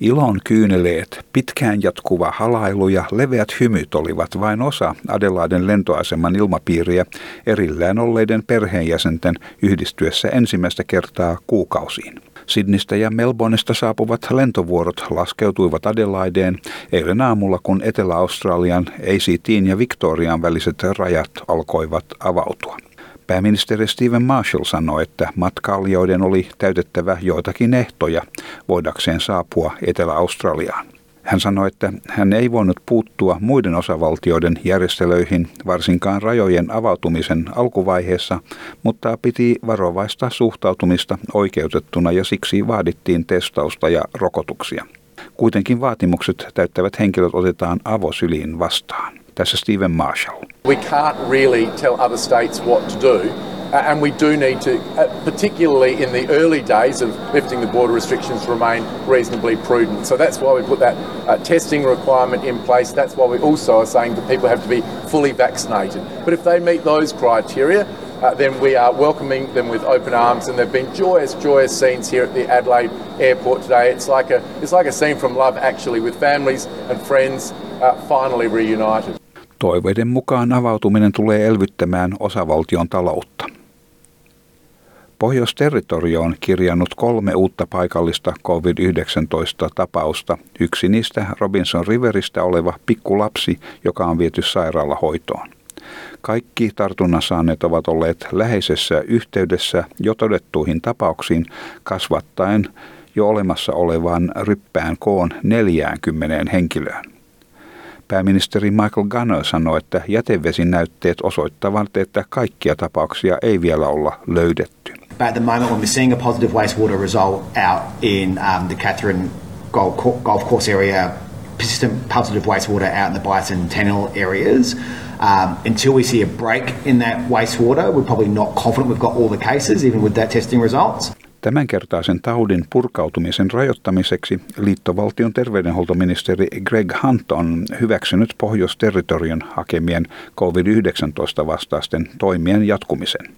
Ilon kyyneleet, pitkään jatkuva halailu ja leveät hymyt olivat vain osa Adelaiden lentoaseman ilmapiiriä erillään olleiden perheenjäsenten yhdistyessä ensimmäistä kertaa kuukausiin. Sydnistä ja Melbourneista saapuvat lentovuorot laskeutuivat Adelaideen eilen aamulla, kun Etelä-Australian, ACTin ja Victorian väliset rajat alkoivat avautua. Pääministeri Stephen Marshall sanoi, että matkailijoiden oli täytettävä joitakin ehtoja voidakseen saapua Etelä-Australiaan. Hän sanoi, että hän ei voinut puuttua muiden osavaltioiden järjestelöihin, varsinkaan rajojen avautumisen alkuvaiheessa, mutta piti varovaista suhtautumista oikeutettuna ja siksi vaadittiin testausta ja rokotuksia. Kuitenkin vaatimukset täyttävät henkilöt otetaan avosyliin vastaan. Tässä Stephen Marshall. We can't really tell other states what to do. Uh, and we do need to, uh, particularly in the early days of lifting the border restrictions, remain reasonably prudent. So that's why we put that uh, testing requirement in place. That's why we also are saying that people have to be fully vaccinated. But if they meet those criteria, uh, then we are welcoming them with open arms. And there've been joyous, joyous scenes here at the Adelaide Airport today. It's like a, it's like a scene from Love, actually, with families and friends uh, finally reunited. Toiveiden mukaan avautuminen tulee elvyttämään osavaltion taloutta. Pohjois-territorio on kirjannut kolme uutta paikallista COVID-19-tapausta. Yksi niistä Robinson Riveristä oleva pikkulapsi, joka on viety sairaalahoitoon. Kaikki tartunnan saaneet ovat olleet läheisessä yhteydessä jo todettuihin tapauksiin kasvattaen jo olemassa olevan ryppään koon 40 henkilöön. Pääministeri Michael Gunner sanoi, että jätevesinäytteet osoittavat, että kaikkia tapauksia ei vielä olla löydetty. At the moment, when we're seeing a positive wastewater result out in um, the Catherine Golf Course area, persistent positive wastewater out in the Bison Tennille areas, um, until we see a break in that wastewater, we're probably not confident we've got all the cases, even with that testing results. Tämänkertaisen taudin purkautumisen rajoittamiseksi liittovaltion terveydenhuoltoministeri Greg Hunt on hyväksynyt Pohjois-territorion hakemien COVID-19 vastaisten toimien jatkumisen.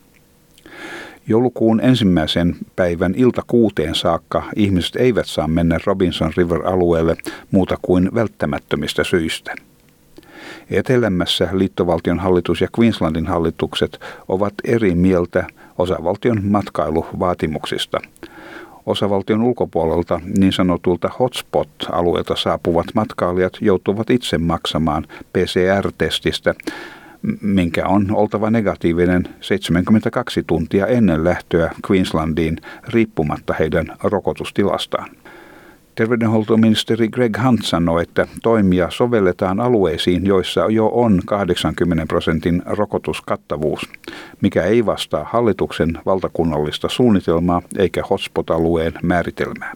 Joulukuun ensimmäisen päivän ilta kuuteen saakka ihmiset eivät saa mennä Robinson River-alueelle muuta kuin välttämättömistä syistä. Etelämässä liittovaltion hallitus ja Queenslandin hallitukset ovat eri mieltä osavaltion matkailuvaatimuksista. Osavaltion ulkopuolelta niin sanotulta hotspot-alueelta saapuvat matkailijat joutuvat itse maksamaan PCR-testistä minkä on oltava negatiivinen 72 tuntia ennen lähtöä Queenslandiin riippumatta heidän rokotustilastaan. Terveydenhuoltoministeri Greg Hunt sanoi, että toimia sovelletaan alueisiin, joissa jo on 80 prosentin rokotuskattavuus, mikä ei vastaa hallituksen valtakunnallista suunnitelmaa eikä hotspot-alueen määritelmää.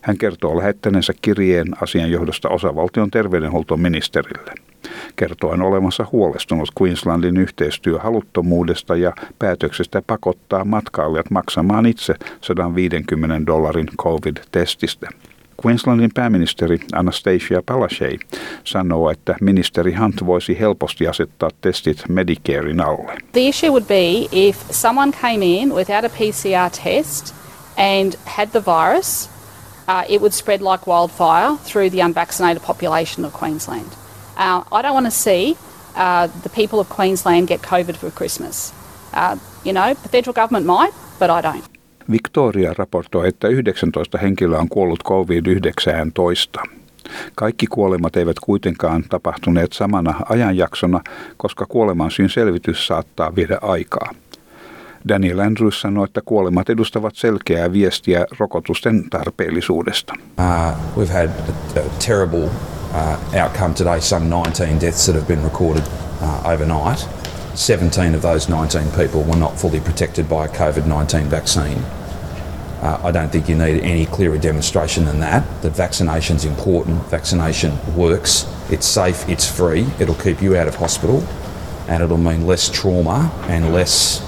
Hän kertoo lähettäneensä kirjeen asian johdosta osavaltion terveydenhuoltoministerille kertoen olemassa huolestunut Queenslandin yhteistyöhaluttomuudesta ja päätöksestä pakottaa matkailijat maksamaan itse 150 dollarin COVID-testistä. Queenslandin pääministeri Anastasia Palaszczuk sanoo, että ministeri Hunt voisi helposti asettaa testit Medicarein alle. The issue would be if someone came in without a PCR test and had the virus, uh, it would spread like wildfire through the unvaccinated population of Queensland. Uh, I don't want to see uh, the people of Queensland get COVID for Christmas. Uh, you know, the federal government might, but I don't. Victoria raportoi, että 19 henkilöä on kuollut COVID-19. Kaikki kuolemat eivät kuitenkaan tapahtuneet samana ajanjaksona, koska kuoleman syyn selvitys saattaa viedä aikaa. Daniel Andrews sanoi, että kuolemat edustavat selkeää viestiä rokotusten tarpeellisuudesta. Uh, we've had a, a terrible uh, outcome today, some 19 deaths that have been recorded uh, overnight. 17 of those 19 people were not fully protected by a COVID 19 vaccine. Uh, I don't think you need any clearer demonstration than that. That vaccination's important, vaccination works, it's safe, it's free, it'll keep you out of hospital, and it'll mean less trauma and less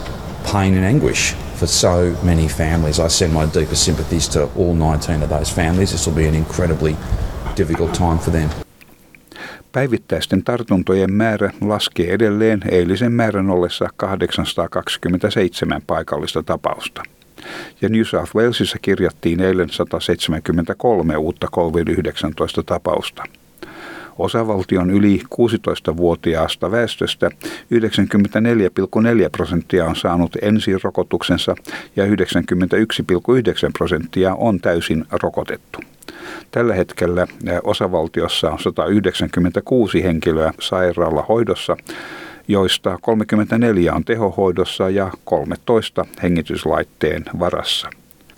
pain and anguish for so many families. I send my deepest sympathies to all 19 of those families. This will be an incredibly difficult time for them. Päivittäisten tartuntojen määrä laskee edelleen eilisen määrän ollessa 827 paikallista tapausta. Ja New South Walesissa kirjattiin eilen 173 uutta COVID-19 tapausta. Osavaltion yli 16-vuotiaasta väestöstä 94,4 prosenttia on saanut ensirokotuksensa ja 91,9 prosenttia on täysin rokotettu. Tällä hetkellä osavaltiossa on 196 henkilöä sairaalahoidossa, joista 34 on tehohoidossa ja 13 hengityslaitteen varassa.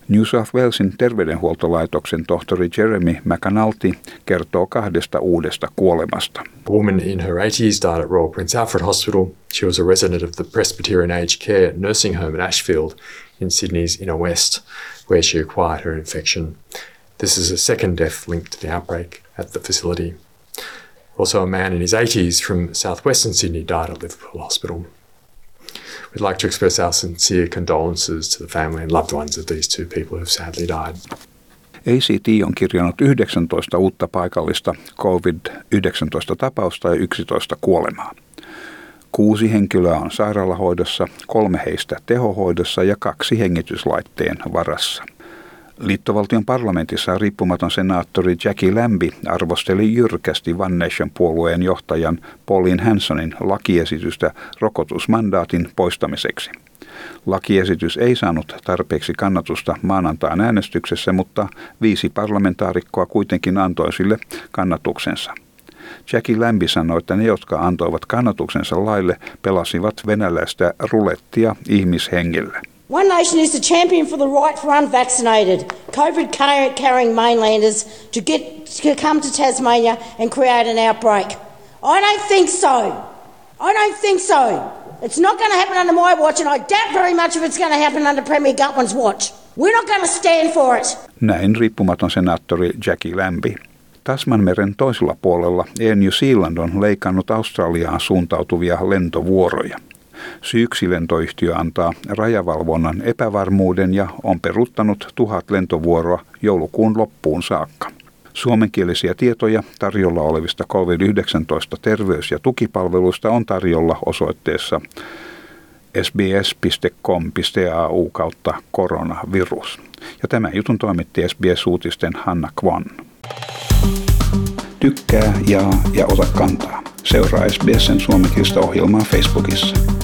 New South Walesin terveydenhuoltolaitoksen tohtori Jeremy McAnulty kertoo kahdesta uudesta kuolemasta. A woman in her 80s died at Royal Prince Alfred Hospital. She was a resident of the Presbyterian Aged Care nursing home at Ashfield in Sydney's inner west, where she acquired her infection. This is a second death linked to the outbreak at the facility. Also, a man in his 80s from southwestern Sydney died at Liverpool Hospital. We'd like to express our sincere condolences to the family and loved ones of these two people who have sadly died. ACT on kirjannut 19 uutta paikallista COVID-19 tapausta ja 11 kuolemaa. Kuusi henkilöä on sairaalahoidossa, kolme heistä tehohoidossa ja kaksi hengityslaitteen varassa. Liittovaltion parlamentissa riippumaton senaattori Jackie Lambi arvosteli jyrkästi One Nation-puolueen johtajan Pauline Hansonin lakiesitystä rokotusmandaatin poistamiseksi. Lakiesitys ei saanut tarpeeksi kannatusta maanantain äänestyksessä, mutta viisi parlamentaarikkoa kuitenkin antoi sille kannatuksensa. Jackie Lambi sanoi, että ne, jotka antoivat kannatuksensa laille, pelasivat venäläistä rulettia ihmishengillä. One Nation is the champion for the right for unvaccinated, COVID carrying mainlanders to get to come to Tasmania and create an outbreak. I don't think so. I don't think so. It's not going to happen under my watch, and I doubt very much if it's going to happen under Premier Gutwin's watch. We're not going to stand for it. Näin riippumaton senaattori Jackie Lambi. Tasmanmeren toisella puolella Air New Zealand on leikannut Australiaan suuntautuvia lentovuoroja. Syyksi lentoyhtiö antaa rajavalvonnan epävarmuuden ja on peruttanut tuhat lentovuoroa joulukuun loppuun saakka. Suomenkielisiä tietoja tarjolla olevista COVID-19 terveys- ja tukipalveluista on tarjolla osoitteessa sbs.com.au kautta koronavirus. Ja tämän jutun toimitti SBS-uutisten Hanna Kwan. Tykkää, jaa ja ota kantaa. Seuraa SBSn suomenkielistä ohjelmaa Facebookissa.